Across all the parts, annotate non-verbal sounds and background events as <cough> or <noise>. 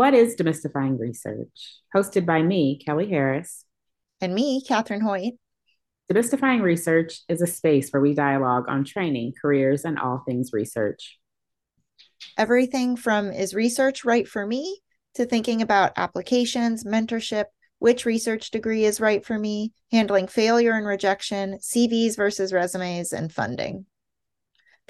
What is Demystifying Research? Hosted by me, Kelly Harris. And me, Catherine Hoyt. Demystifying Research is a space where we dialogue on training, careers, and all things research. Everything from is research right for me to thinking about applications, mentorship, which research degree is right for me, handling failure and rejection, CVs versus resumes, and funding.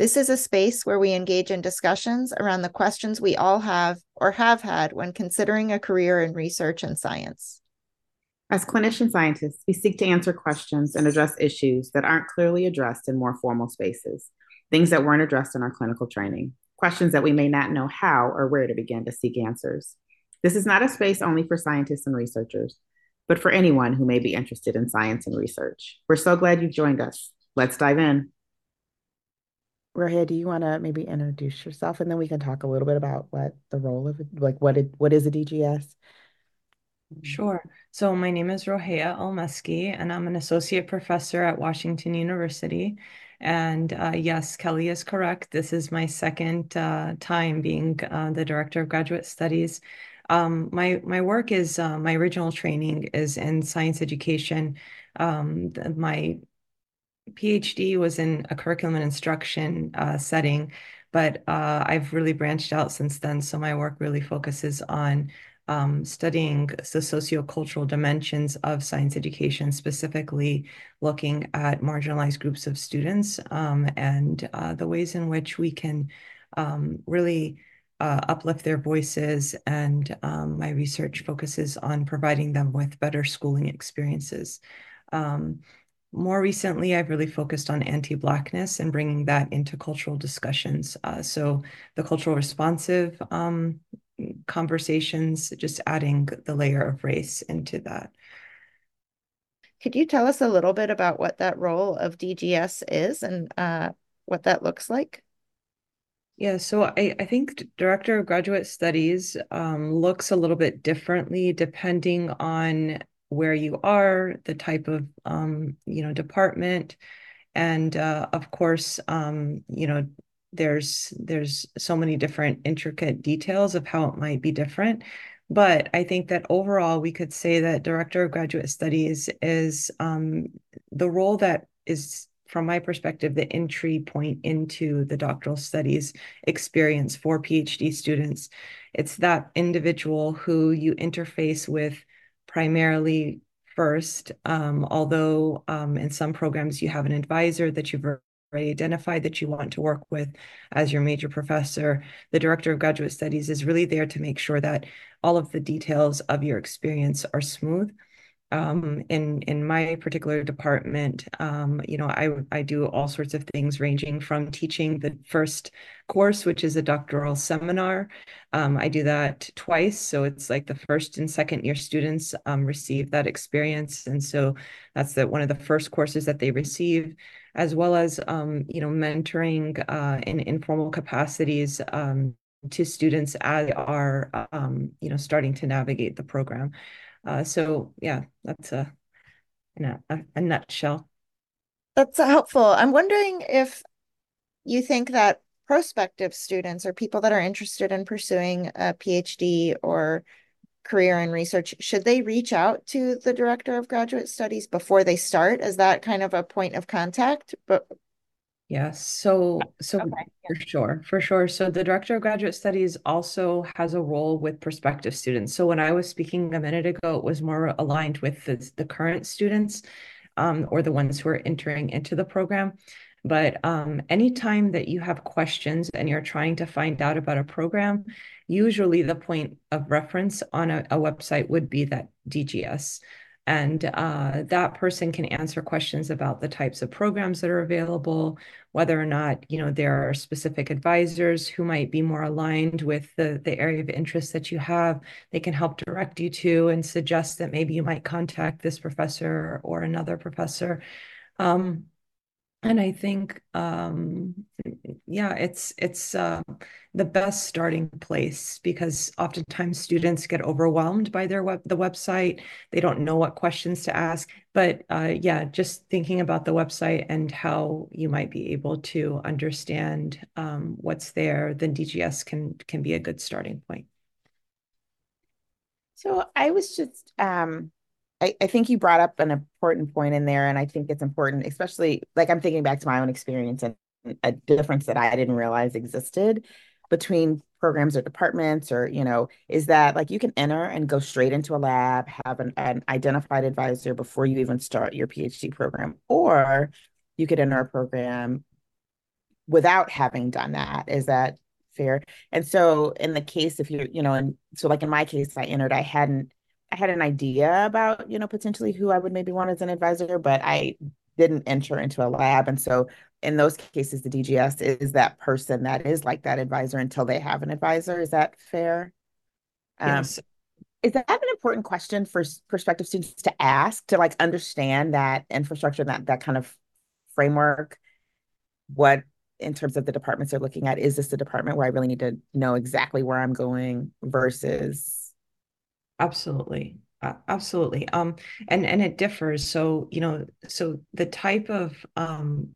This is a space where we engage in discussions around the questions we all have or have had when considering a career in research and science. As clinician scientists, we seek to answer questions and address issues that aren't clearly addressed in more formal spaces, things that weren't addressed in our clinical training, questions that we may not know how or where to begin to seek answers. This is not a space only for scientists and researchers, but for anyone who may be interested in science and research. We're so glad you've joined us. Let's dive in. Rowhea, do you want to maybe introduce yourself and then we can talk a little bit about what the role of like what it, what is a DGS? Sure. So my name is Rowhea Elmesky, and I'm an associate professor at Washington University. And uh, yes, Kelly is correct. This is my second uh, time being uh, the director of graduate studies. Um, my my work is uh, my original training is in science education. Um, my PhD was in a curriculum and instruction uh, setting, but uh, I've really branched out since then. So my work really focuses on um, studying the sociocultural dimensions of science education, specifically looking at marginalized groups of students um, and uh, the ways in which we can um, really uh, uplift their voices. And um, my research focuses on providing them with better schooling experiences. Um, more recently, I've really focused on anti-Blackness and bringing that into cultural discussions. Uh, so the cultural responsive um, conversations, just adding the layer of race into that. Could you tell us a little bit about what that role of DGS is and uh, what that looks like? Yeah, so I, I think Director of Graduate Studies um, looks a little bit differently depending on where you are, the type of um, you know department, and uh, of course, um, you know, there's there's so many different intricate details of how it might be different. But I think that overall, we could say that Director of Graduate Studies is um, the role that is from my perspective, the entry point into the doctoral studies experience for PhD students. It's that individual who you interface with primarily first, um, although um, in some programs you have an advisor that you've already identified that you want to work with as your major professor. The director of graduate studies is really there to make sure that all of the details of your experience are smooth um, in in my particular department, um, you know, I I do all sorts of things, ranging from teaching the first course, which is a doctoral seminar. Um, I do that twice, so it's like the first and second year students um, receive that experience, and so that's the one of the first courses that they receive, as well as um, you know, mentoring uh, in informal capacities um, to students as they are you know starting to navigate the program. Uh, so yeah, that's a in a, a nutshell. That's helpful. I'm wondering if you think that prospective students or people that are interested in pursuing a PhD or career in research, should they reach out to the director of graduate studies before they start? Is that kind of a point of contact? But Yes. So, so okay. for sure, for sure. So the director of graduate studies also has a role with prospective students. So when I was speaking a minute ago, it was more aligned with the, the current students um, or the ones who are entering into the program. But um, anytime that you have questions and you're trying to find out about a program, usually the point of reference on a, a website would be that DGS and uh, that person can answer questions about the types of programs that are available whether or not you know there are specific advisors who might be more aligned with the, the area of interest that you have. They can help direct you to and suggest that maybe you might contact this professor or another professor. Um, and I think, um, yeah, it's it's uh, the best starting place because oftentimes students get overwhelmed by their web the website. They don't know what questions to ask. But uh, yeah, just thinking about the website and how you might be able to understand um, what's there, then DGS can can be a good starting point. So I was just um I, I think you brought up an important point in there, and I think it's important, especially like I'm thinking back to my own experience and a difference that I didn't realize existed between programs or departments or you know is that like you can enter and go straight into a lab have an, an identified advisor before you even start your phd program or you could enter a program without having done that. Is that fair? And so in the case if you're you know and so like in my case i entered i hadn't i had an idea about you know potentially who i would maybe want as an advisor but i didn't enter into a lab and so in those cases, the DGS is that person that is like that advisor until they have an advisor. Is that fair? Um, yes. Is that an important question for prospective students to ask to like understand that infrastructure, that that kind of framework? What in terms of the departments they're looking at, is this the department where I really need to know exactly where I'm going versus? Absolutely. Uh, absolutely. Um, and and it differs. So you know, so the type of um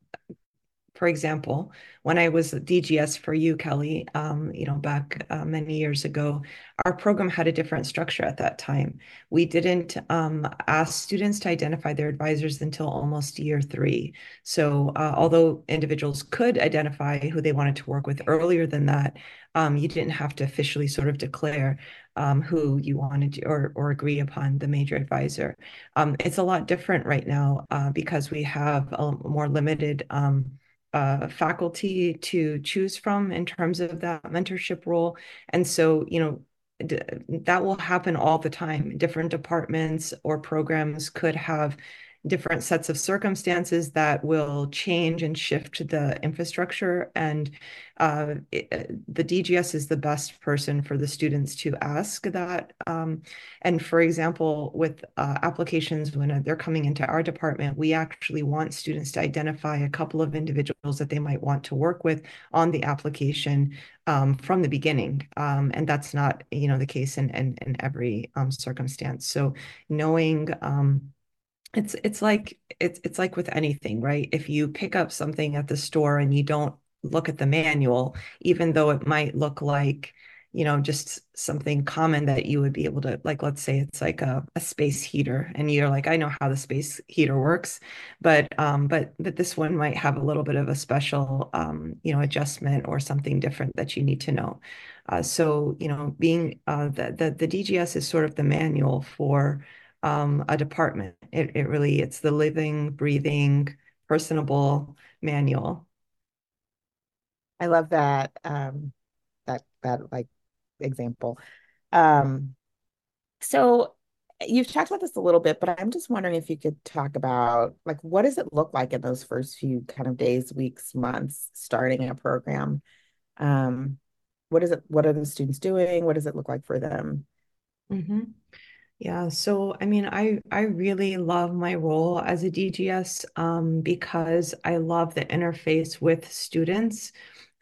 for example, when I was DGS for you, Kelly, um, you know, back uh, many years ago, our program had a different structure at that time. We didn't um, ask students to identify their advisors until almost year three. So, uh, although individuals could identify who they wanted to work with earlier than that, um, you didn't have to officially sort of declare um, who you wanted to, or, or agree upon the major advisor. Um, it's a lot different right now uh, because we have a more limited um, uh, faculty to choose from in terms of that mentorship role. And so, you know, that will happen all the time. Different departments or programs could have different sets of circumstances that will change and shift the infrastructure. And uh, it, uh, the DGS is the best person for the students to ask that. Um, and for example, with uh, applications, when they're coming into our department, we actually want students to identify a couple of individuals that they might want to work with on the application um, from the beginning. Um, and that's not, you know, the case in, in, in every um, circumstance. So knowing um, it's it's like it's it's like with anything right? If you pick up something at the store and you don't look at the manual even though it might look like you know just something common that you would be able to like let's say it's like a, a space heater and you're like i know how the space heater works but um but but this one might have a little bit of a special um you know adjustment or something different that you need to know. Uh, so you know being uh the, the the dgs is sort of the manual for um, a department. It, it really, it's the living, breathing, personable manual. I love that, um, that, that like example. Um, so you've talked about this a little bit, but I'm just wondering if you could talk about like what does it look like in those first few kind of days, weeks, months starting a program? Um, what is it? What are the students doing? What does it look like for them? Mm-hmm. Yeah, so I mean, I I really love my role as a DGS um, because I love the interface with students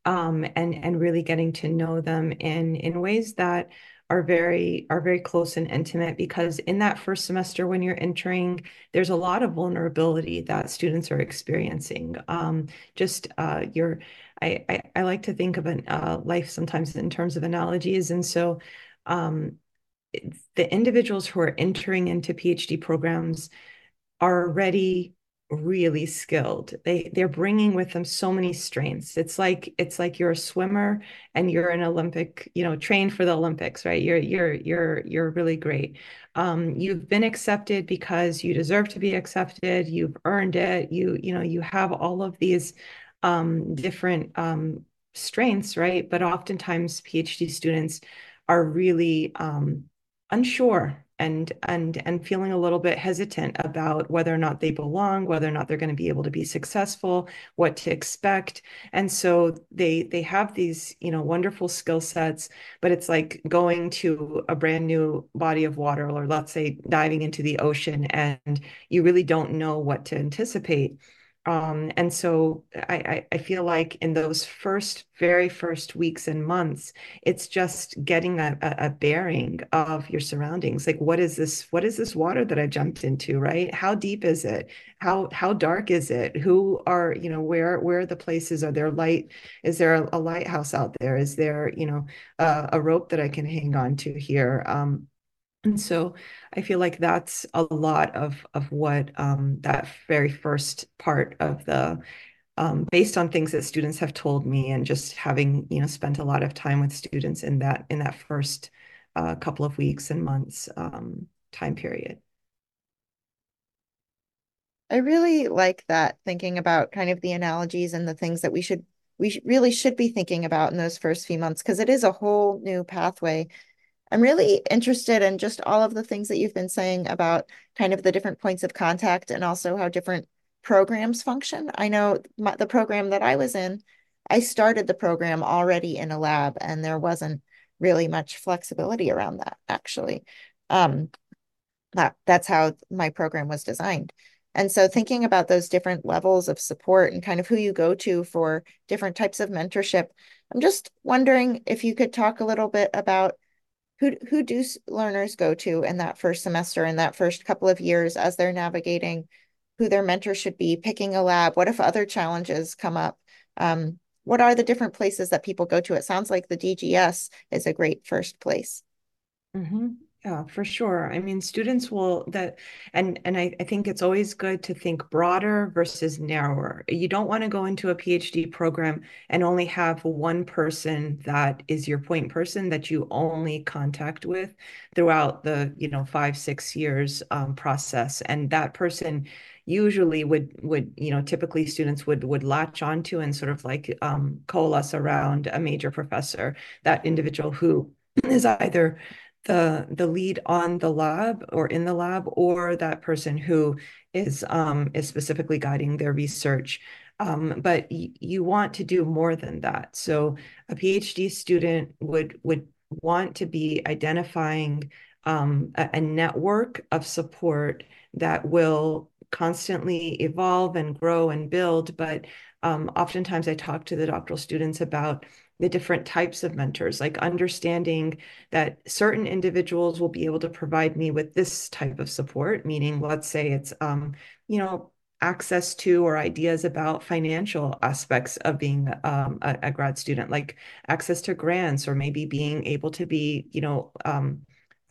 um, and and really getting to know them in in ways that are very are very close and intimate because in that first semester when you're entering there's a lot of vulnerability that students are experiencing. Um, just uh, your I, I, I like to think of a uh, life sometimes in terms of analogies and so um, the individuals who are entering into PhD programs are already really skilled. They they're bringing with them so many strengths. It's like it's like you're a swimmer and you're an Olympic, you know, trained for the Olympics, right? You're you're you're you're really great. Um, you've been accepted because you deserve to be accepted. You've earned it. You you know you have all of these um, different um, strengths, right? But oftentimes PhD students are really um, unsure and and and feeling a little bit hesitant about whether or not they belong whether or not they're going to be able to be successful what to expect. And so they they have these you know wonderful skill sets but it's like going to a brand new body of water or let's say diving into the ocean and you really don't know what to anticipate um, and so I, I feel like in those first, very first weeks and months, it's just getting a, a bearing of your surroundings. Like, what is this? What is this water that I jumped into? Right? How deep is it? How how dark is it? Who are you know where where are the places? Are there light? Is there a, a lighthouse out there? Is there you know a rope that I can hang on to here? Um, And so I feel like that's a lot of of what um, that very first part of the um, based on things that students have told me and just having you know spent a lot of time with students in that in that first uh, couple of weeks and months um, time period. I really like that thinking about kind of the analogies and the things that we should we really should be thinking about in those first few months because it is a whole new pathway. I'm really interested in just all of the things that you've been saying about kind of the different points of contact and also how different programs function. I know my, the program that I was in, I started the program already in a lab and there wasn't really much flexibility around that actually. Um, that that's how my program was designed. And so thinking about those different levels of support and kind of who you go to for different types of mentorship, I'm just wondering if you could talk a little bit about who who do learners go to in that first semester in that first couple of years as they're navigating who their mentor should be, picking a lab. What if other challenges come up? Um, what are the different places that people go to? It sounds like the DGS is a great first place. Mm-hmm. Yeah, for sure. I mean, students will that, and and I, I think it's always good to think broader versus narrower. You don't want to go into a PhD program and only have one person that is your point person that you only contact with throughout the, you know, five, six years um, process. And that person usually would would you know typically students would would latch onto and sort of like um, coalesce around a major professor that individual who is either the the lead on the lab or in the lab or that person who is um, is specifically guiding their research um, but you want to do more than that so a phd student would would want to be identifying um, a, a network of support that will constantly evolve and grow and build. But um, oftentimes I talk to the doctoral students about the different types of mentors, like understanding that certain individuals will be able to provide me with this type of support, meaning let's say it's, um, you know, access to or ideas about financial aspects of being um, a, a, grad student, like access to grants or maybe being able to be, you know, um,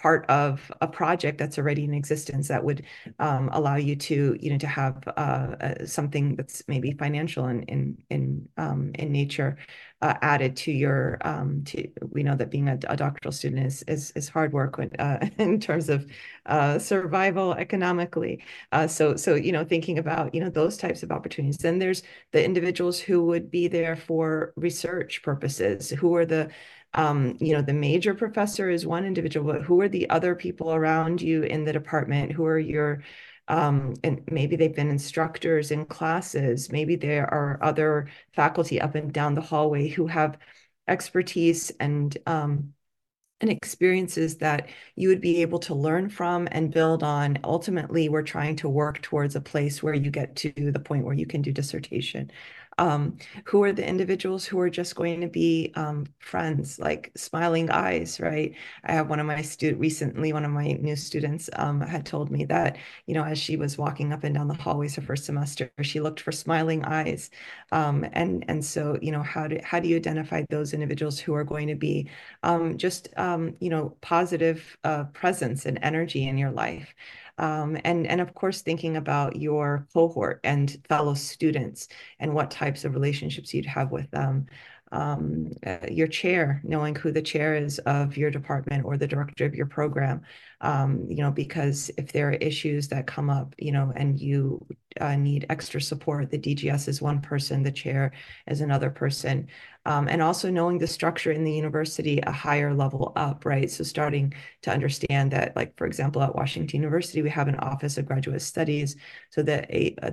part of a project that's already in existence that would um, allow you to you know to have uh, uh, something that's maybe financial in in in um, in nature uh, added to your um, to we know that being a, a doctoral student is is, is hard work when, uh, <laughs> in terms of uh, survival economically uh, so so you know thinking about you know those types of opportunities then there's the individuals who would be there for research purposes who are the um, you know, the major professor is one individual, but who are the other people around you in the department? Who are your um, and maybe they've been instructors in classes. Maybe there are other faculty up and down the hallway who have expertise and um, and experiences that you would be able to learn from and build on. Ultimately, we're trying to work towards a place where you get to the point where you can do dissertation um, who are the individuals who are just going to be um, friends, like smiling eyes, right? I have one of my student recently, one of my new students um, had told me that, you know, as she was walking up and down the hallways her first semester, she looked for smiling eyes. Um, and, and so, you know, how do, how do you identify those individuals who are going to be um, just, um, you know, positive uh, presence and energy in your life? Um, and, and of course, thinking about your cohort and fellow students and what types of relationships you'd have with them. Um, uh, your chair, knowing who the chair is of your department or the director of your program, um, you know, because if there are issues that come up, you know, and you uh, need extra support, the DGS is one person, the chair is another person um, and also knowing the structure in the university a higher level up, right? So starting to understand that, like for example, at Washington University, we have an Office of Graduate Studies, so the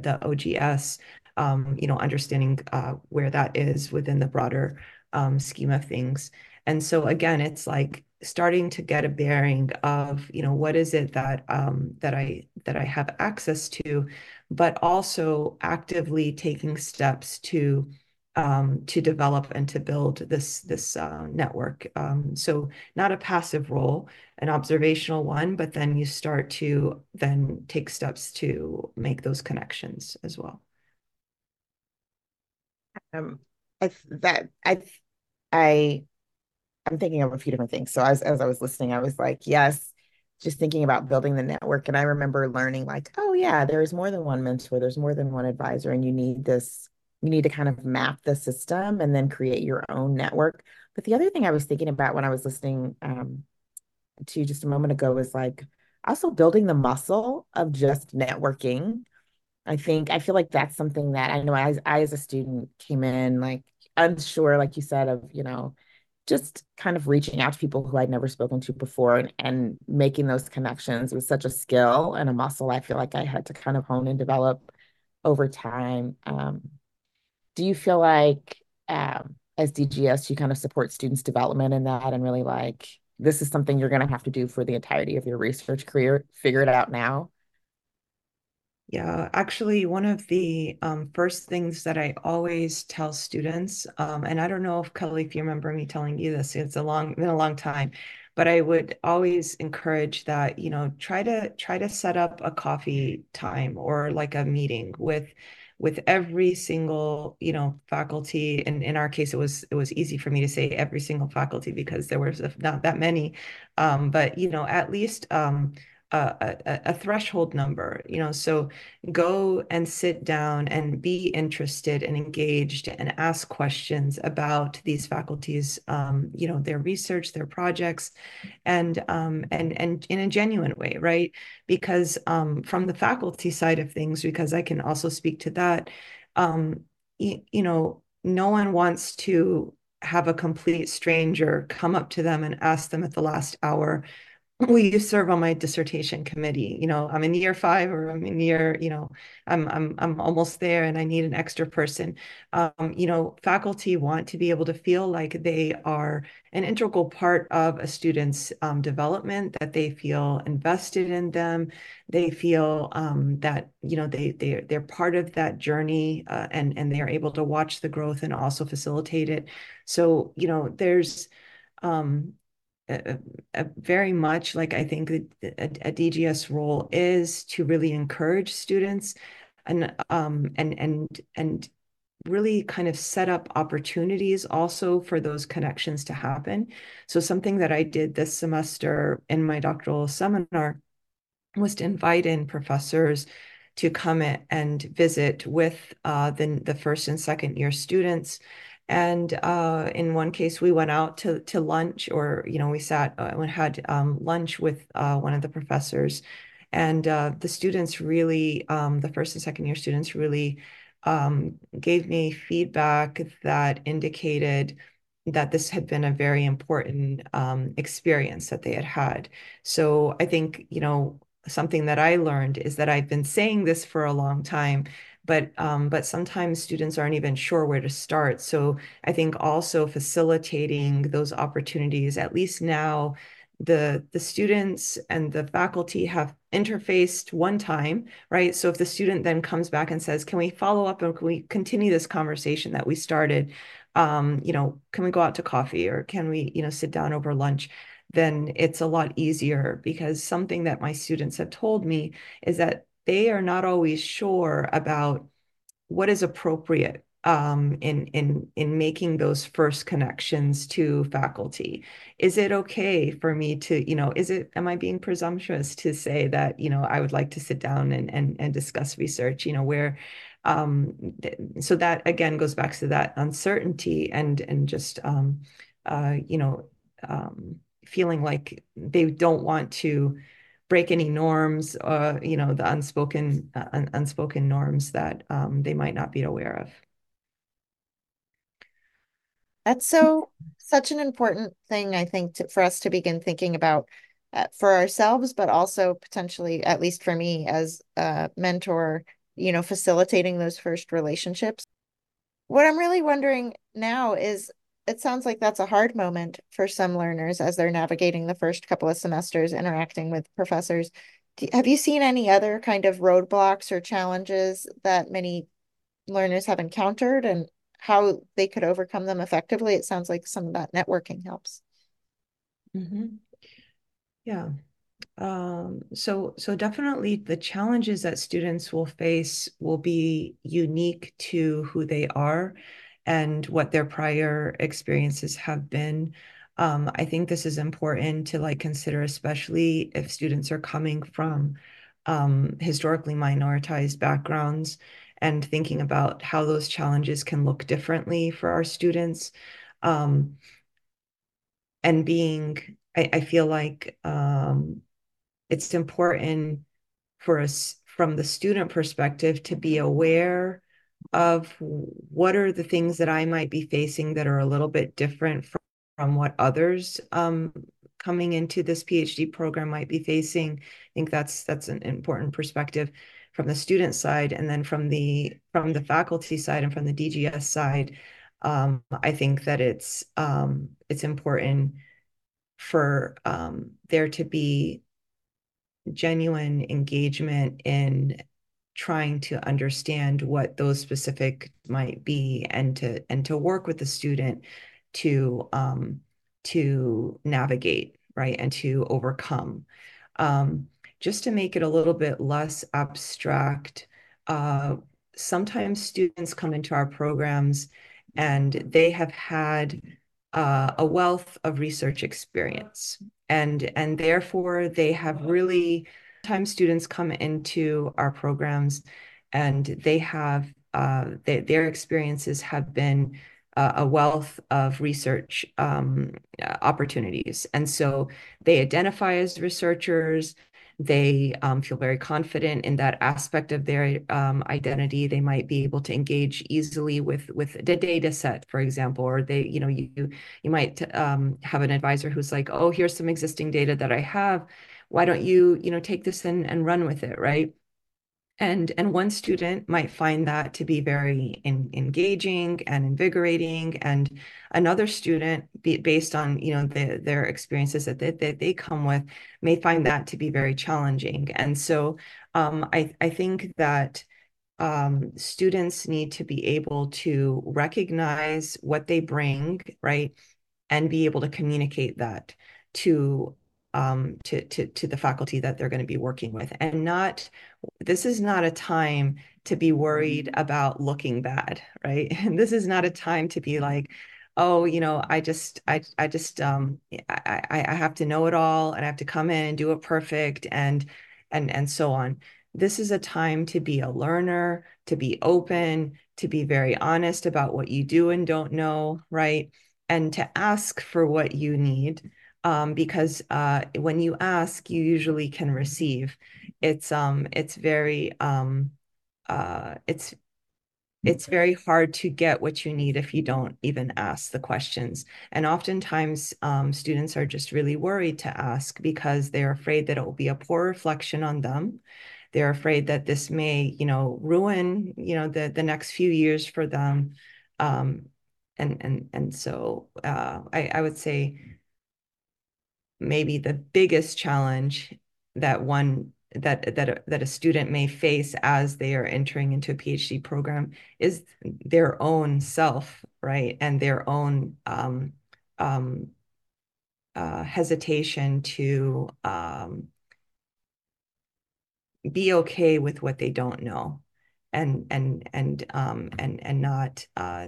the OGS, um, you know, understanding uh, where that is within the broader um, scheme of things. And so again, it's like starting to get a bearing of you know what is it that um, that I that I have access to, but also actively taking steps to um, to develop and to build this this uh, network. Um, so not a passive role, an observational one, but then you start to then take steps to make those connections as well. Um, I that I I I'm thinking of a few different things. So as as I was listening, I was like, yes, just thinking about building the network. And I remember learning, like, oh, yeah, there's more than one mentor, there's more than one advisor, and you need this, you need to kind of map the system and then create your own network. But the other thing I was thinking about when I was listening um, to just a moment ago was like also building the muscle of just networking. I think I feel like that's something that I know I, I as a student came in like unsure, like you said, of, you know, just kind of reaching out to people who I'd never spoken to before and, and making those connections was such a skill and a muscle I feel like I had to kind of hone and develop over time. Um, do you feel like um, as DGS you kind of support students' development in that and really like this is something you're going to have to do for the entirety of your research career, figure it out now? Yeah, actually, one of the um, first things that I always tell students, um, and I don't know if Kelly, if you remember me telling you this, it's a long, been a long time, but I would always encourage that, you know, try to try to set up a coffee time or like a meeting with with every single you know faculty. And in our case it was it was easy for me to say every single faculty because there was not that many. Um, but you know at least um, a, a, a, threshold number, you know, so go and sit down and be interested and engaged and ask questions about these faculties, um, you know, their research, their projects, and um, and and in a genuine way, right? Because um, from the faculty side of things, because I can also speak to that, um, you, you know, no one wants to have a complete stranger come up to them and ask them at the last hour will you serve on my dissertation committee you know i'm in year five or i'm in year you know i'm i'm, I'm almost there and i need an extra person. Um, you know faculty want to be able to feel like they are an integral part of a student's um, development that they feel invested in them. They feel um, that you know they they they're part of that journey uh, and and they are able to watch the growth and also facilitate it. So you know there's um, a, a very much like I think a, a, DGS role is to really encourage students and um and and and really kind of set up opportunities also for those connections to happen. So something that I did this semester in my doctoral seminar was to invite in professors to come and visit with uh, the, the first and second year students and uh, in one case, we went out to to lunch, or you know, we sat uh, and had um, lunch with uh, one of the professors, and uh, the students really, um, the first and second year students really um, gave me feedback that indicated that this had been a very important um, experience that they had had. So I think you know something that I learned is that I've been saying this for a long time, but um, but sometimes students aren't even sure where to start. So I think also facilitating those opportunities, at least now, the the students and the faculty have interfaced one time, right? So if the student then comes back and says, "Can we follow up and can we continue this conversation that we started?" Um, you know, can we go out to coffee or can we, you know, sit down over lunch? Then it's a lot easier because something that my students have told me is that they are not always sure about what is appropriate um, in in in making those first connections to faculty. Is it okay for me to, you know, is it am I being presumptuous to say that, you know, I would like to sit down and and and discuss research, you know, where um, so that again goes back to that uncertainty and and just um, uh, you know um, feeling like they don't want to break any norms, uh, you know, the unspoken uh, un unspoken norms that um, they might not be aware of. That's so such an important thing, I think, to, for us to begin thinking about uh, for ourselves, but also potentially, at least for me as a mentor, you know, facilitating those first relationships. What I'm really wondering now is it sounds like that's a hard moment for some learners as they're navigating the first couple of semesters interacting with professors. Have you seen any other kind of roadblocks or challenges that many learners have encountered and how they could overcome them effectively? It sounds like some of that networking helps. Mm-hmm. Yeah. Um, so so definitely the challenges that students will face will be unique to who they are and what their prior experiences have been. um, I think this is important to like consider, especially if students are coming from um, historically minoritized backgrounds and thinking about how those challenges can look differently for our students. Um, and being, I, I feel like um, it's important for us from the student perspective to be aware of what are the things that I might be facing that are a little bit different from, from what others um, coming into this PhD program might be facing. I think that's that's an important perspective from the student side, and then from the from the faculty side and from the DGS side. Um, I think that it's um, it's important for um, there to be genuine engagement in trying to understand what those specific might be and to and to work with the student to um, to navigate right and to overcome. Um, just to make it a little bit less abstract uh, sometimes students come into our programs and they have had uh, a wealth of research experience. And and therefore they have really time students come into our programs and they have uh, they, their experiences have been uh, a wealth of research um, opportunities. And so they identify as researchers. They um, feel very confident in that aspect of their um, identity. They might be able to engage easily with with the data set for example or they you know you you might um, have an advisor who's like oh here's some existing data that i have why don't you you know take this and, and run with it right? And and one student might find that to be very in, engaging and invigorating and another student be, based on you know the, their experiences that they, that they come with may find that to be very challenging. And so um, I, I think that um, students need to be able to recognize what they bring right and be able to communicate that to um, to, to, to the faculty that they're going to be working with and not, this is not a time to be worried mm-hmm. about looking bad, right? And <laughs> this is not a time to be like, oh, you know, I just, I, I just, um, I, I have to know it all and I have to come in and do it perfect and, and, and so on. This is a time to be a learner, to be open, to be very honest about what you do and don't know, right? And to ask for what you need um, because uh, when you ask, you usually can receive. It's um, it's very um, uh, it's it's very hard to get what you need if you don't even ask the questions. And oftentimes, um, students are just really worried to ask because they're afraid that it will be a poor reflection on them. They're afraid that this may, you know, ruin, you know, the the next few years for them. Um, and and and so uh, I I would say maybe the biggest challenge that one that that that a student may face as they are entering into a PhD program is their own self, right, and their own um, um, uh, hesitation to um, be okay with what they don't know, and and and um, and and not uh,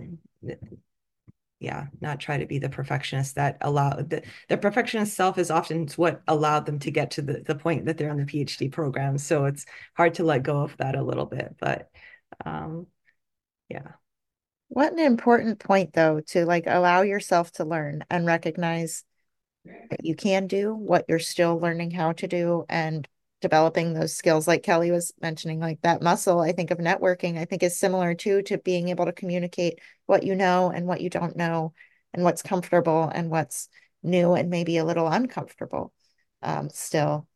yeah not try to be the perfectionist that allow the, the perfectionist self is often what allowed them to get to the, the point that they're on the phd program. So it's hard to let go of that a little bit but um yeah. What an important point though to like allow yourself to learn and recognize that you can do what you're still learning how to do and developing those skills like kelly was mentioning like that muscle i think of networking i think is similar too to being able to communicate what you know and what you don't know and what's comfortable and what's new and maybe a little uncomfortable um, still.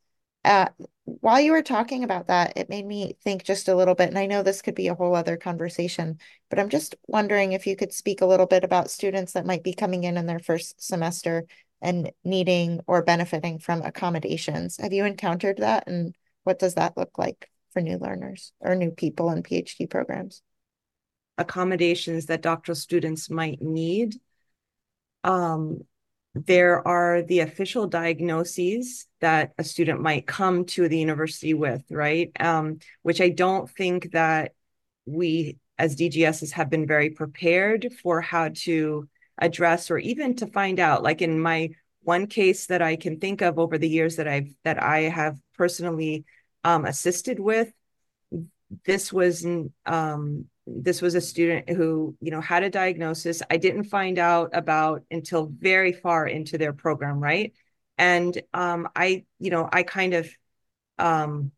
Uh, while you were talking about that it made me think just a little bit and i know this could be a whole other conversation but i'm just wondering if you could speak a little bit about students that might be coming in in their first semester and needing or benefiting from accommodations. Have you encountered that? And what does that look like for new learners or new people in PhD programs? Accommodations that doctoral students might need. Um, there are the official diagnoses that a student might come to the university with, right? Um, which I don't think that we as DGSs have been very prepared for how to address or even to find out like in my one case that I can think of over the years that I've that I have personally um, assisted with this was um, this was a student who you know had a diagnosis. I didn't find out about until very far into their program right? And um, i you know i kind of um,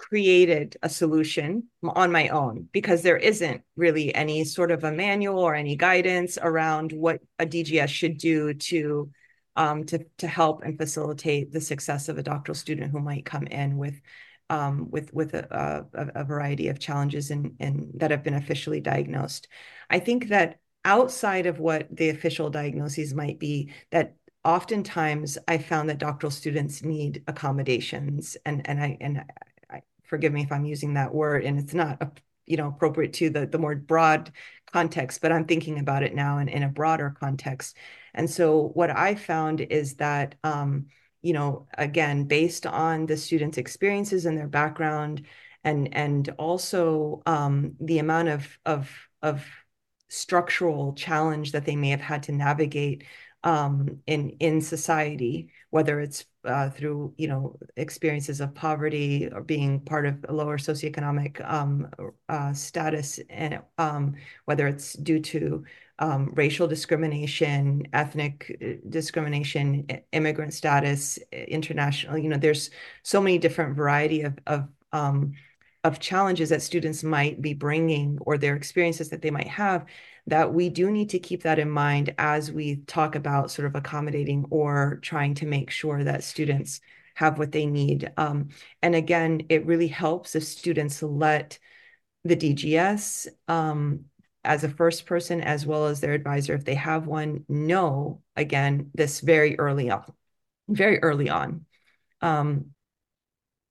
created a solution on my own because there isn't really any sort of a manual or any guidance around what a DGS should do to um, to to help and facilitate the success of a doctoral student who might come in with um, with with a, a, a, variety of challenges and and that have been officially diagnosed. I think that outside of what the official diagnoses might be, that oftentimes I found that doctoral students need accommodations and and I and forgive me if I'm using that word and it's not a, you know appropriate to the the more broad context but i'm thinking about it now in, in a broader context. And so what i found is that um, you know again based on the students experiences and their background and and also um, the amount of of of structural challenge that they may have had to navigate um, in in society, whether it's uh, through you know experiences of poverty or being part of a lower socioeconomic um, uh, status, and um, whether it's due to um, racial discrimination, ethnic uh, discrimination, immigrant status, international. You know, there's so many different variety of of um, of challenges that students might be bringing or their experiences that they might have that we do need to keep that in mind as we talk about sort of accommodating or trying to make sure that students have what they need. Um, and again, it really helps if students let the DGS um, as a first person as well as their advisor, if they have one, know again this very early on, very early on. Um,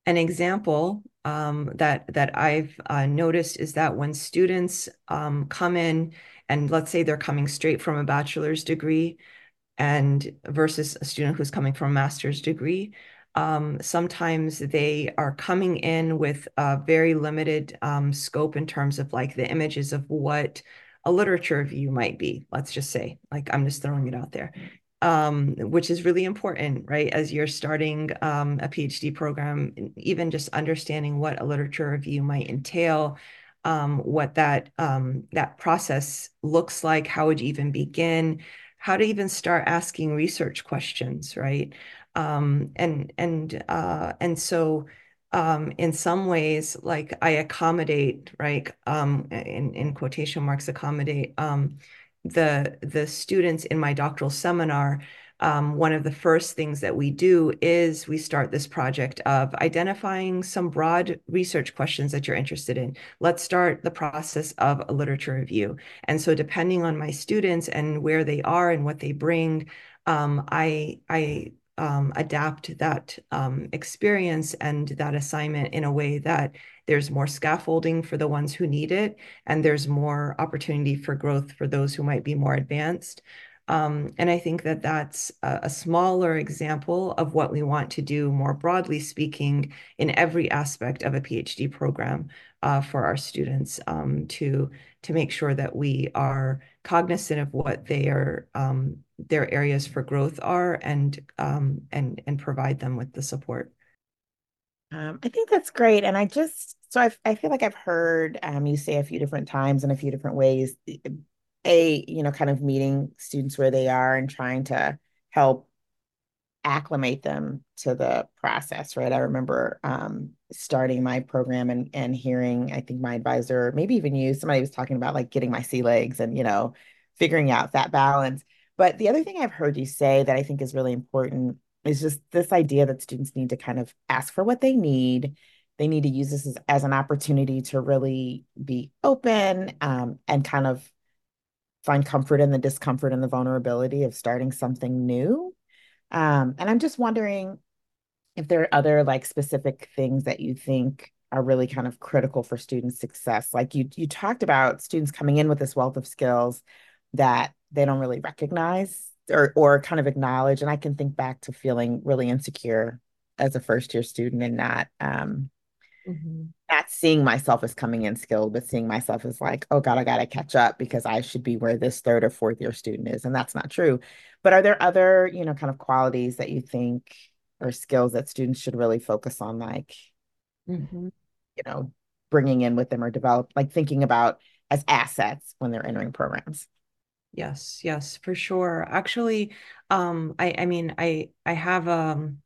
an example um, that that I've uh, noticed is that when students um, come in and let's say they're coming straight from a bachelor's degree and versus a student who's coming from a master's degree um, sometimes they are coming in with a very limited um, scope in terms of like the images of what a literature review might be let's just say. Like i'm just throwing it out there um, which is really important, right? As you're starting um, a PhD program, even just understanding what a literature review might entail, um, what that um, that process looks like, how would you even begin, how to even start asking research questions, right? Um, and and uh, and so um, in some ways, like I accommodate, right? Um, in in quotation marks, accommodate um, the the students in my doctoral seminar um, one of the first things that we do is we start this project of identifying some broad research questions that you're interested in. Let's start the process of a literature review. And so depending on my students and where they are and what they bring, um, I, I um, adapt that um, experience and that assignment in a way that there's more scaffolding for the ones who need it, and there's more opportunity for growth for those who might be more advanced. Um, and I think that that's a, a, smaller example of what we want to do more broadly speaking in every aspect of a PhD program uh, for our students um, to, to make sure that we are cognizant of what their, um, their areas for growth are and, um, and, and provide them with the support. Um, I think that's great. And I just, so I, I feel like I've heard um, you say a few different times in a few different ways a you know kind of meeting students where they are and trying to help acclimate them to the process right i remember um, starting my program and and hearing i think my advisor maybe even you somebody was talking about like getting my sea legs and you know figuring out that balance but the other thing i've heard you say that i think is really important is just this idea that students need to kind of ask for what they need they need to use this as, as an opportunity to really be open um, and kind of find comfort in the discomfort and the vulnerability of starting something new. Um, and I'm just wondering if there are other like specific things that you think are really kind of critical for student success. Like you you talked about students coming in with this wealth of skills that they don't really recognize or or kind of acknowledge. And I can think back to feeling really insecure as a first year student and not um, mm-hmm. not seeing myself as coming in skilled, but seeing myself as like, oh God, I got to catch up because I should be where this third or fourth year student is. And that's not true. But are there other, you know, kind of qualities that you think or skills that students should really focus on, like, mm-hmm. you know, bringing in with them or develop, like thinking about as assets when they're entering programs? Yes, yes, for sure. Actually, um, I, I mean, I, I have, um,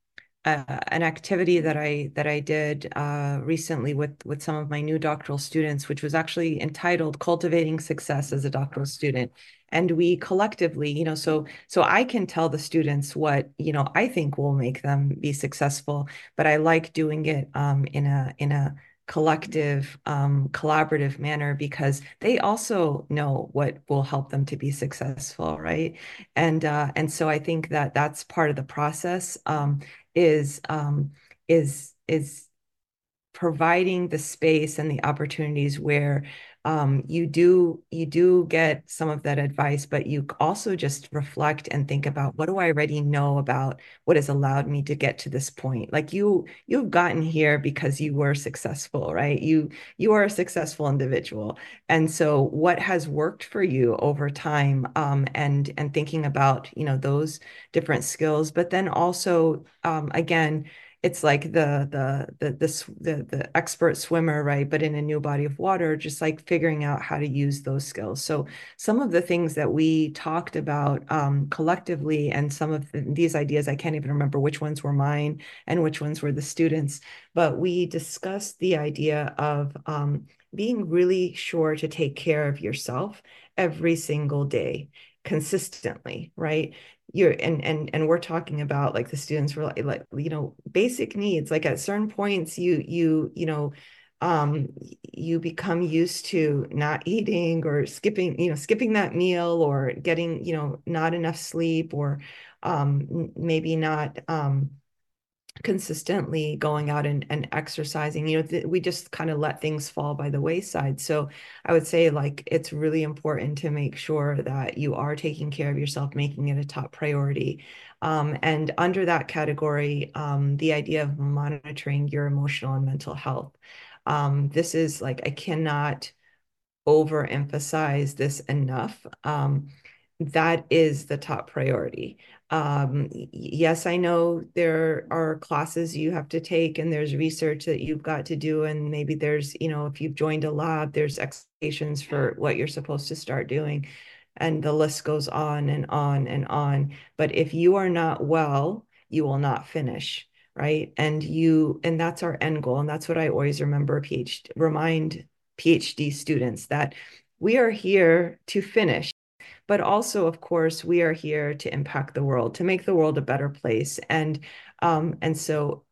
an activity that I that I did uh, recently with with some of my new doctoral students, which was actually entitled "Cultivating Success as a Doctoral Student." And we collectively, you know, so so I can tell the students what you know I think will make them be successful, but I like doing it um, in a in a collective um, collaborative manner because they also know what will help them to be successful right? And uh, and so i think that that's part of the process um, is um, is is providing the space and the opportunities where um, you do you do get some of that advice, but you also just reflect and think about what do I already know about what has allowed me to get to this point. Like you you've gotten here because you were successful, right? You you are a successful individual, and so what has worked for you over time, um, and and thinking about you know those different skills, but then also um, again it's like the the the the the, the expert swimmer right but in a new body of water just like figuring out how to use those skills. So some of the things that we talked about um, collectively and some of the, these ideas i can't even remember which ones were mine and which ones were the students but we discussed the idea of um, being really sure to take care of yourself every single day consistently right? You're and and and we're talking about like the students were like, like you know basic needs. Like at certain points you you you know um you become used to not eating or skipping you know skipping that meal or getting you know not enough sleep or um maybe not um consistently going out and, and exercising you know th- we just kind of let things fall by the wayside. So i would say like it's really important to make sure that you are taking care of yourself making it a top priority. Um, and under that category um, the idea of monitoring your emotional and mental health. Um, this is like i cannot overemphasize this enough. Um, that is the top priority um, yes, I know there are classes you have to take and there's research that you've got to do. And maybe there's, you know, if you've joined a lab, there's expectations for what you're supposed to start doing. And the list goes on and on and on. But if you are not well, you will not finish. Right. And you, and that's our end goal. And that's what I always remember PhD, remind PhD students that we are here to finish but also of course we are here to impact the world to make the world a better place and um and so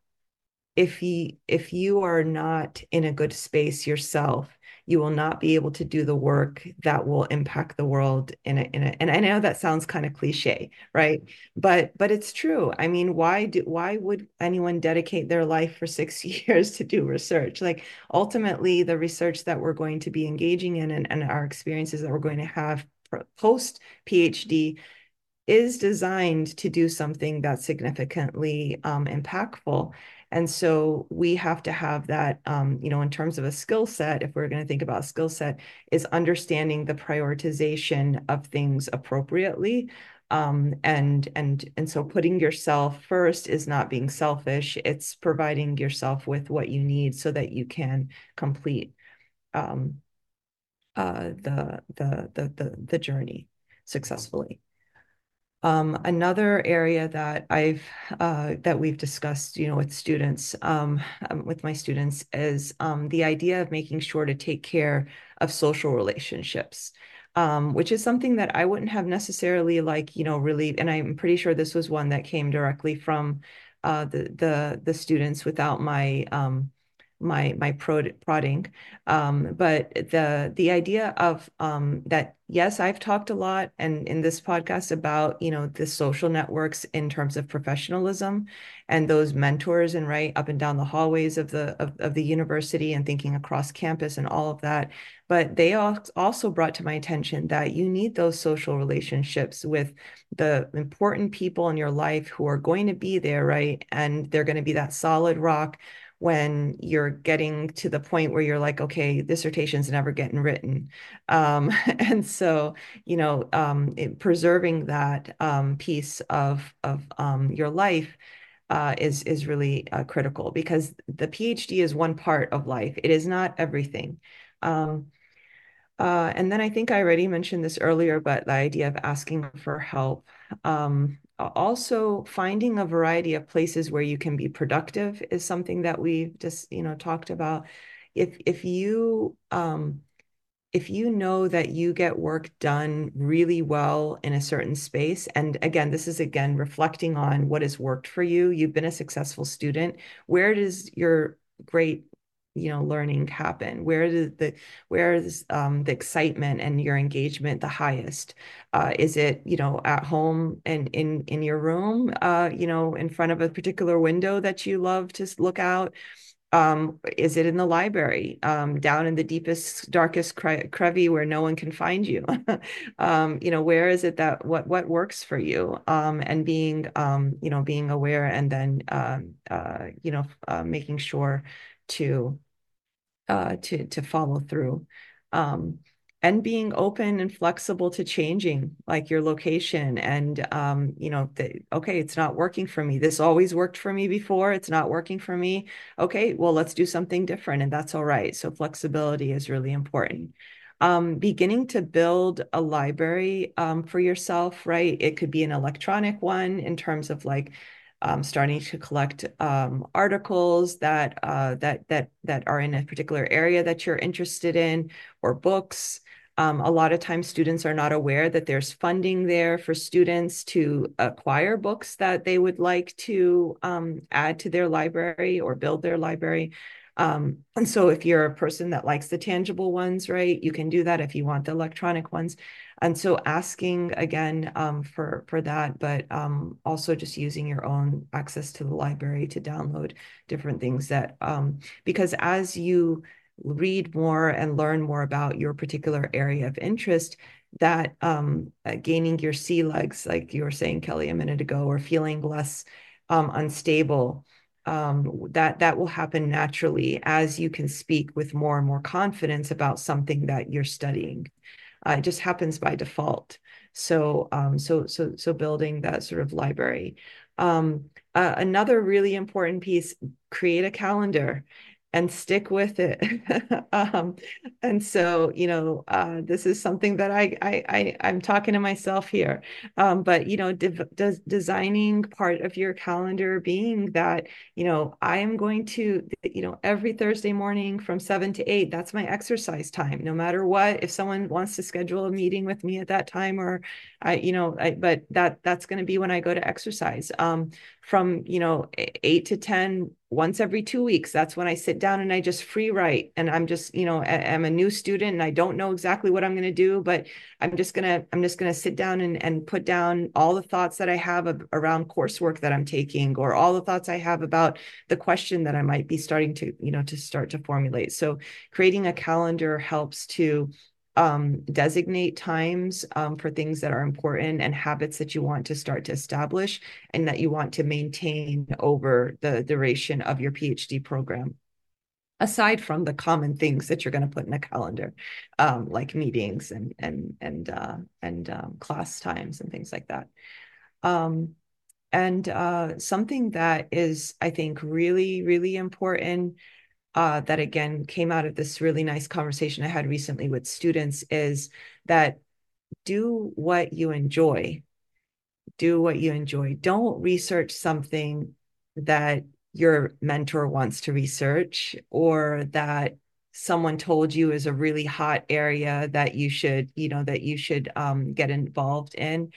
if you if you are not in a good space yourself you will not be able to do the work that will impact the world in a, in a and I know that sounds kind of cliche, right? But but it's true. I mean, why do why would anyone dedicate their life for six <laughs> years to do research? Like ultimately the research that we're going to be engaging in and, and our experiences that we're going to have post PhD is designed to do something that's significantly um, impactful. And so we have to have that, um, you know, in terms of a skill set, if we're going to think about skill set, is understanding the prioritization of things appropriately. Um, and and and so putting yourself first is not being selfish. It's providing yourself with what you need so that you can complete um, uh, the, the, the, the, the journey successfully. Um, another area that I've uh, that we've discussed, you know, with students, um, um, with my students, is um, the idea of making sure to take care of social relationships, um, which is something that I wouldn't have necessarily like, you know, really. And I'm pretty sure this was one that came directly from uh, the the the students without my um, my my prod, prodding. Um, but the the idea of um, that yes i've talked a lot and in this podcast about you know the social networks in terms of professionalism and those mentors and right up and down the hallways of the of, of the university and thinking across campus and all of that. But they also brought to my attention that you need those social relationships with the important people in your life who are going to be there right? And they're going to be that solid rock when you're getting to the point where you're like, okay, dissertation's never getting written. Um, <laughs> and so, you know, um, it, preserving that um, piece of, of um, your life uh, is, is really uh, critical because the PhD is one part of life. It is not everything. Um, uh, and then I think I already mentioned this earlier, but the idea of asking for help. Um, also finding a variety of places where you can be productive is something that we've just you know talked about. If if you um if you know that you get work done really well in a certain space and again this is again reflecting on what has worked for you you've been a successful student where does your great you know learning happen? Where does the where is um, the excitement and your engagement the highest? Uh, is it you know at home and in in your room uh, you know in front of a particular window that you love to look out? Um, is it in the library um, down in the deepest darkest cre- crevy where no one can find you? <laughs> Um, you know where is it that what what works for you? Um, and being um, you know being aware and then uh, uh, you know uh, making sure to uh, to to follow through. Um, and being open and flexible to changing like your location and um, you know the, okay it's not working for me. This always worked for me before. It's not working for me. Okay well let's do something different and that's all right. So flexibility is really important. Um, beginning to build a library um, for yourself right? It could be an electronic one in terms of like um, starting to collect um, articles that uh, that that that are in a particular area that you're interested in, or books. Um, a lot of times, students are not aware that there's funding there for students to acquire books that they would like to um, add to their library or build their library. Um, and so if you're a person that likes the tangible ones, right, you can do that if you want the electronic ones. And so asking again um, for, for that, but um, also just using your own access to the library to download different things that, um, because as you read more and learn more about your particular area of interest, that um, uh, gaining your sea legs, like you were saying, Kelly, a minute ago, or feeling less um, unstable, um, that that will happen naturally as you can speak with more and more confidence about something that you're studying. Uh, it just happens by default. So um, so so so building that sort of library. Um, uh, another really important piece: create a calendar and stick with it. <laughs> um, and so, you know, uh, this is something that I, I, I I'm talking to myself here. Um, but you know, does designing part of your calendar being that, you know, I am going to, you know, every Thursday morning from seven to eight, that's my exercise time. No matter what, if someone wants to schedule a meeting with me at that time, or I, you know, I, but that that's going to be when I go to exercise. Um, from you know eight to ten once every two weeks. That's when i sit down and i just free write. And i'm just you know i'm a new student and i don't know exactly what i'm going to do but i'm just going to i'm just going to sit down and, and put down all the thoughts that i have of, around coursework that i'm taking or all the thoughts i have about the question that i might be starting to you know to start to formulate. So creating a calendar helps to um, designate times um, for things that are important and habits that you want to start to establish and that you want to maintain over the duration of your PhD program. Aside from the common things that you're going to put in a calendar, um, like meetings and and and uh, and um, class times and things like that. Um, and uh, something that is, I think, really, really important uh, that again came out of this really nice conversation I had recently with students is that do what you enjoy. Do what you enjoy. Don't research something that your mentor wants to research or that someone told you is a really hot area that you should, you know, that you should um, get involved in.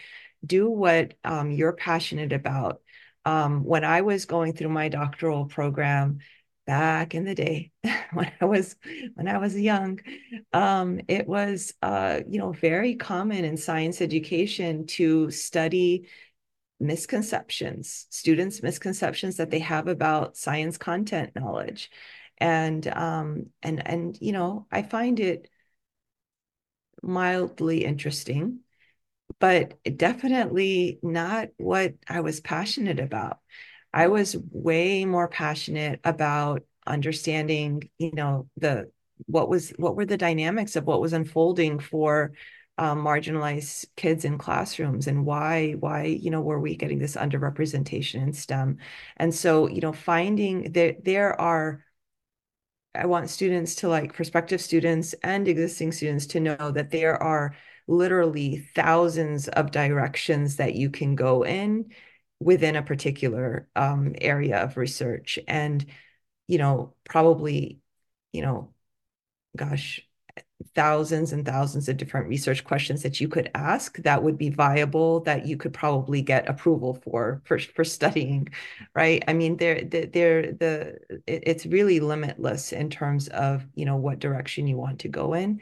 Do what um, you're passionate about. Um, when I was going through my doctoral program, back in the day <laughs> when I was when I was young, um, it was uh, you know very common in science education to study misconceptions, students' misconceptions that they have about science content knowledge, and um, and and you know I find it mildly interesting, but definitely not what I was passionate about. I was way more passionate about understanding, you know, the what was what were the dynamics of what was unfolding for um, marginalized kids in classrooms and why why you know were we getting this underrepresentation in STEM? And so you know finding that there are I want students to like prospective students and existing students to know that there are literally thousands of directions that you can go in within a particular um, area of research. And you know probably you know gosh thousands and thousands of different research questions that you could ask that would be viable that you could probably get approval for for, for studying right? I mean they're they're the it's really limitless in terms of you know what direction you want to go in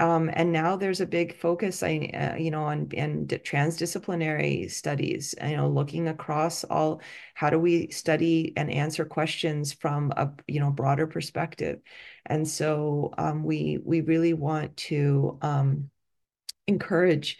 um, and now there's a big focus, I, uh, you know, on and transdisciplinary studies. You know, looking across all, how do we study and answer questions from a you know broader perspective? And so um, we we really want to um, encourage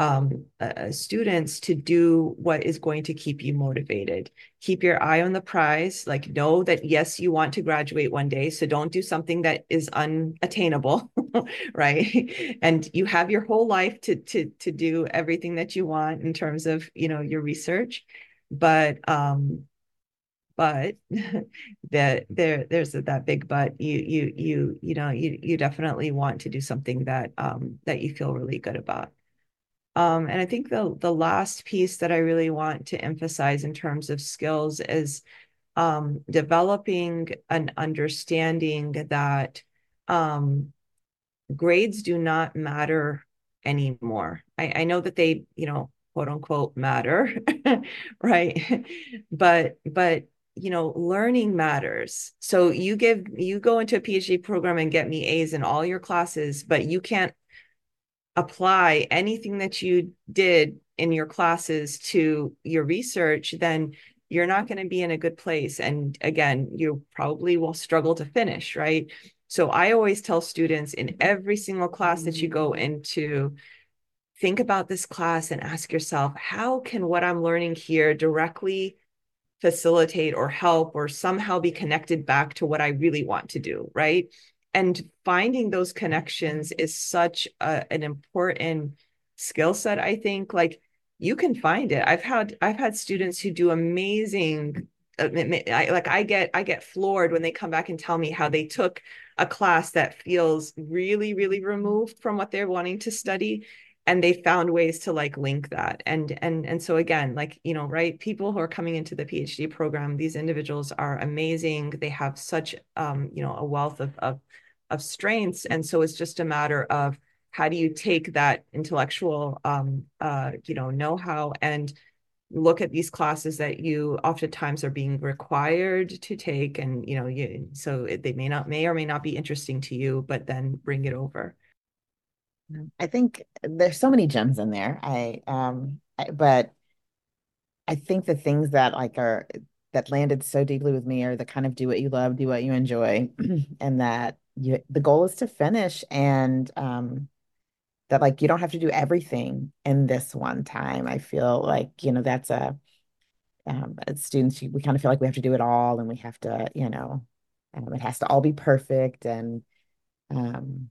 um, uh, students to do what is going to keep you motivated. Keep your eye on the prize. Like, know that yes, you want to graduate one day. So don't do something that is unattainable, <laughs> right? And you have your whole life to to to do everything that you want in terms of you know your research, but um, but <laughs> that there there's that big but you you you you know you you definitely want to do something that um that you feel really good about um, and I think the the last piece that I really want to emphasize in terms of skills is um, developing an understanding that um, grades do not matter anymore. I, I know that they, you know, quote unquote matter, <laughs> right? but but you know, learning matters. So you give you go into a PhD program and get me A's in all your classes, but you can't apply anything that you did in your classes to your research, then you're not going to be in a good place. And again, you probably will struggle to finish, right? So I always tell students in every single class that you go mm-hmm. into, think about this class and ask yourself, how can what I'm learning here directly facilitate or help or somehow be connected back to what I really want to do, right? And finding those connections is such a, an important skill set i think. Like you can find it. I've had i've had students who do amazing uh, I, like i get i get floored when they come back and tell me how they took a class that feels really really removed from what they're wanting to study and they found ways to like link that and and and so again like you know right people who are coming into the phd program these individuals are amazing they have such um you know a wealth of of of strengths. And so it's just a matter of how do you take that intellectual, um, uh, you know, know-how and look at these classes that you oftentimes are being required to take, and you know, you so they may not may or may not be interesting to you, but then bring it over. I think there's so many gems in there. I um, I, but I think the things that like are that landed so deeply with me are the kind of do what you love, do what you enjoy, <clears throat> and that you the goal is to finish and um that like you don't have to do everything in this one time. I feel like, you know, that's a um as students we kind of feel like we have to do it all and we have to, you know, um, it has to all be perfect and um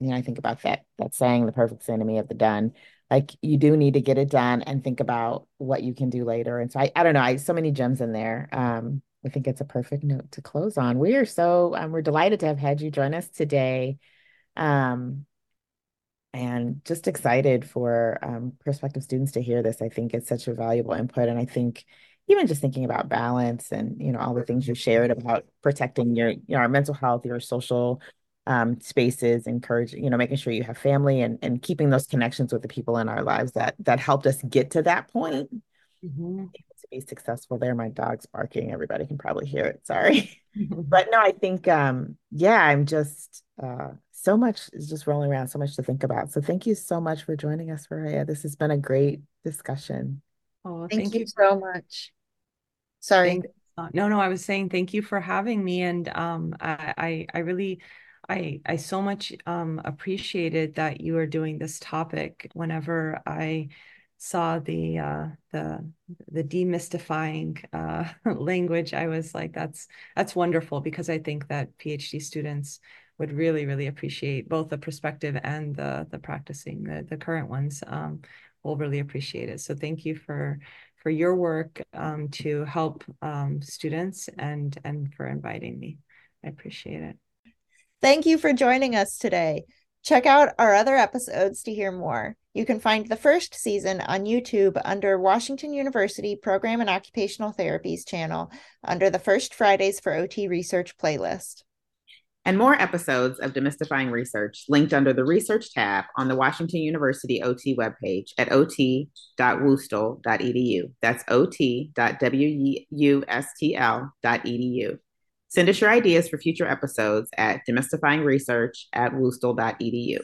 you know, I think about that that saying the perfect enemy of the done. Like you do need to get it done and think about what you can do later. And so I I don't know, I so many gems in there. Um I think it's a perfect note to close on. We are so um, we're delighted to have had you join us today, um, and just excited for um, prospective students to hear this. I think it's such a valuable input, and I think even just thinking about balance and you know all the things you shared about protecting your you know our mental health, your social um, spaces, encouraging you know making sure you have family and and keeping those connections with the people in our lives that that helped us get to that point. Mm-hmm to be successful there. My dog's barking. Everybody can probably hear it. Sorry. <laughs> but no, I think um yeah, I'm just uh so much is just rolling around, so much to think about. So thank you so much for joining us, Rowhea. This has been a great discussion. Oh, thank, thank you, you so much. Sorry. Thank, no, no, I was saying thank you for having me. And um I I, I really I I so much um appreciated that you are doing this topic whenever I saw the uh, the the demystifying uh, <laughs> language, I was like, that's that's wonderful because I think that PhD students would really really appreciate both the perspective and the the practicing the the current ones um, will really appreciate it. So thank you for for your work um, to help um, students and and for inviting me. I appreciate it. Thank you for joining us today. Check out our other episodes to hear more. You can find the first season on YouTube under Washington University Program and Occupational Therapies channel under the First Fridays for OT Research playlist. And more episodes of Demystifying Research linked under the Research tab on the Washington University OT webpage at ot.wustl.edu. That's ot.wustl.edu. Send us your ideas for future episodes at demystifyingresearch at wustl.edu.